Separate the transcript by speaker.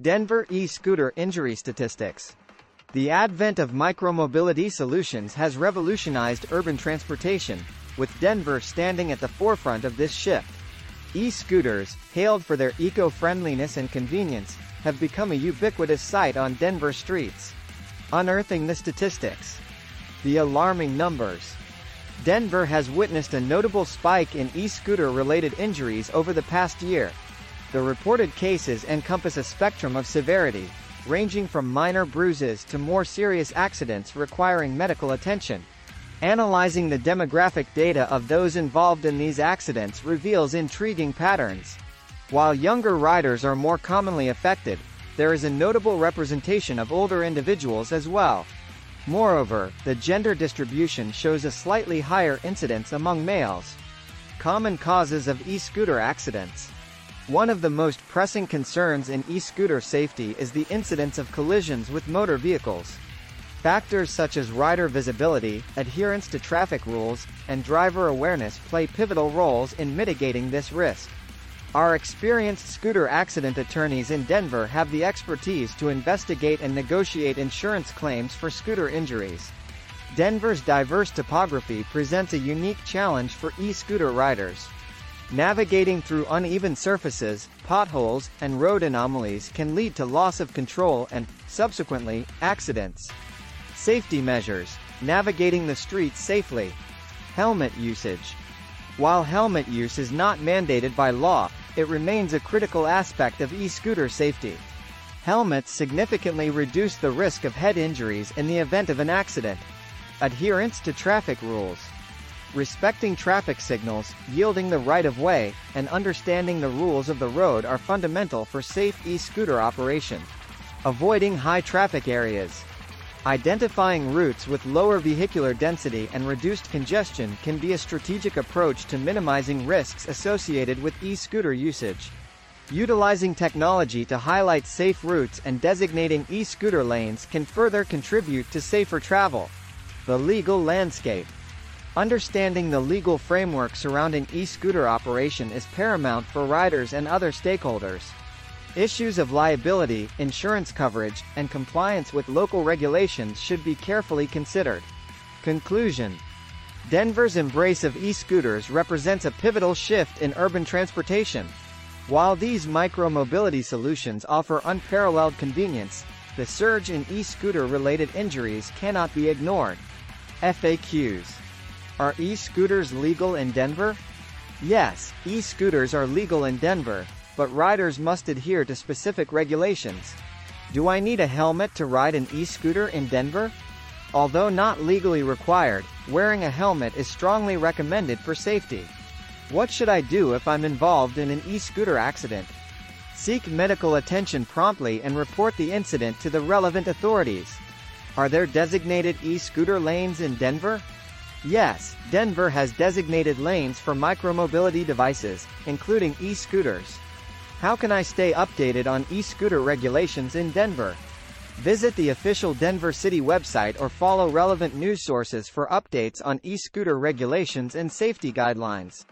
Speaker 1: Denver e-scooter injury statistics. The advent of micromobility solutions has revolutionized urban transportation, with Denver standing at the forefront of this shift. E-scooters, hailed for their eco-friendliness and convenience, have become a ubiquitous sight on Denver streets. Unearthing the statistics. The alarming numbers. Denver has witnessed a notable spike in e-scooter related injuries over the past year. The reported cases encompass a spectrum of severity, ranging from minor bruises to more serious accidents requiring medical attention. Analyzing the demographic data of those involved in these accidents reveals intriguing patterns. While younger riders are more commonly affected, there is a notable representation of older individuals as well. Moreover, the gender distribution shows a slightly higher incidence among males. Common causes of e-scooter accidents. One of the most pressing concerns in e-scooter safety is the incidence of collisions with motor vehicles. Factors such as rider visibility, adherence to traffic rules, and driver awareness play pivotal roles in mitigating this risk. Our experienced scooter accident attorneys in Denver have the expertise to investigate and negotiate insurance claims for scooter injuries. Denver's diverse topography presents a unique challenge for e-scooter riders. Navigating through uneven surfaces, potholes, and road anomalies can lead to loss of control and, subsequently, accidents. Safety measures. Navigating the streets safely. Helmet usage. While helmet use is not mandated by law, it remains a critical aspect of e-scooter safety. Helmets significantly reduce the risk of head injuries in the event of an accident. Adherence to traffic rules. Respecting traffic signals, yielding the right-of-way, and understanding the rules of the road are fundamental for safe e-scooter operation. Avoiding high traffic areas. Identifying routes with lower vehicular density and reduced congestion can be a strategic approach to minimizing risks associated with e-scooter usage. Utilizing technology to highlight safe routes and designating e-scooter lanes can further contribute to safer travel. The legal landscape. Understanding the legal framework surrounding e-scooter operation is paramount for riders and other stakeholders. Issues of liability, insurance coverage, and compliance with local regulations should be carefully considered. Conclusion Denver's embrace of e-scooters represents a pivotal shift in urban transportation. While these micro-mobility solutions offer unparalleled convenience, the surge in e-scooter related injuries cannot be ignored. FAQs Are e-scooters legal in Denver? Yes, e-scooters are legal in Denver, but riders must adhere to specific regulations. Do I need a helmet to ride an e-scooter in Denver? Although not legally required, wearing a helmet is strongly recommended for safety. What should I do if I'm involved in an e-scooter accident? Seek medical attention promptly and report the incident to the relevant authorities. Are there designated e-scooter lanes in Denver? Yes, Denver has designated lanes for micromobility devices, including e-scooters. How can I stay updated on e-scooter regulations in Denver? Visit the official Denver City website or follow relevant news sources for updates on e-scooter regulations and safety guidelines.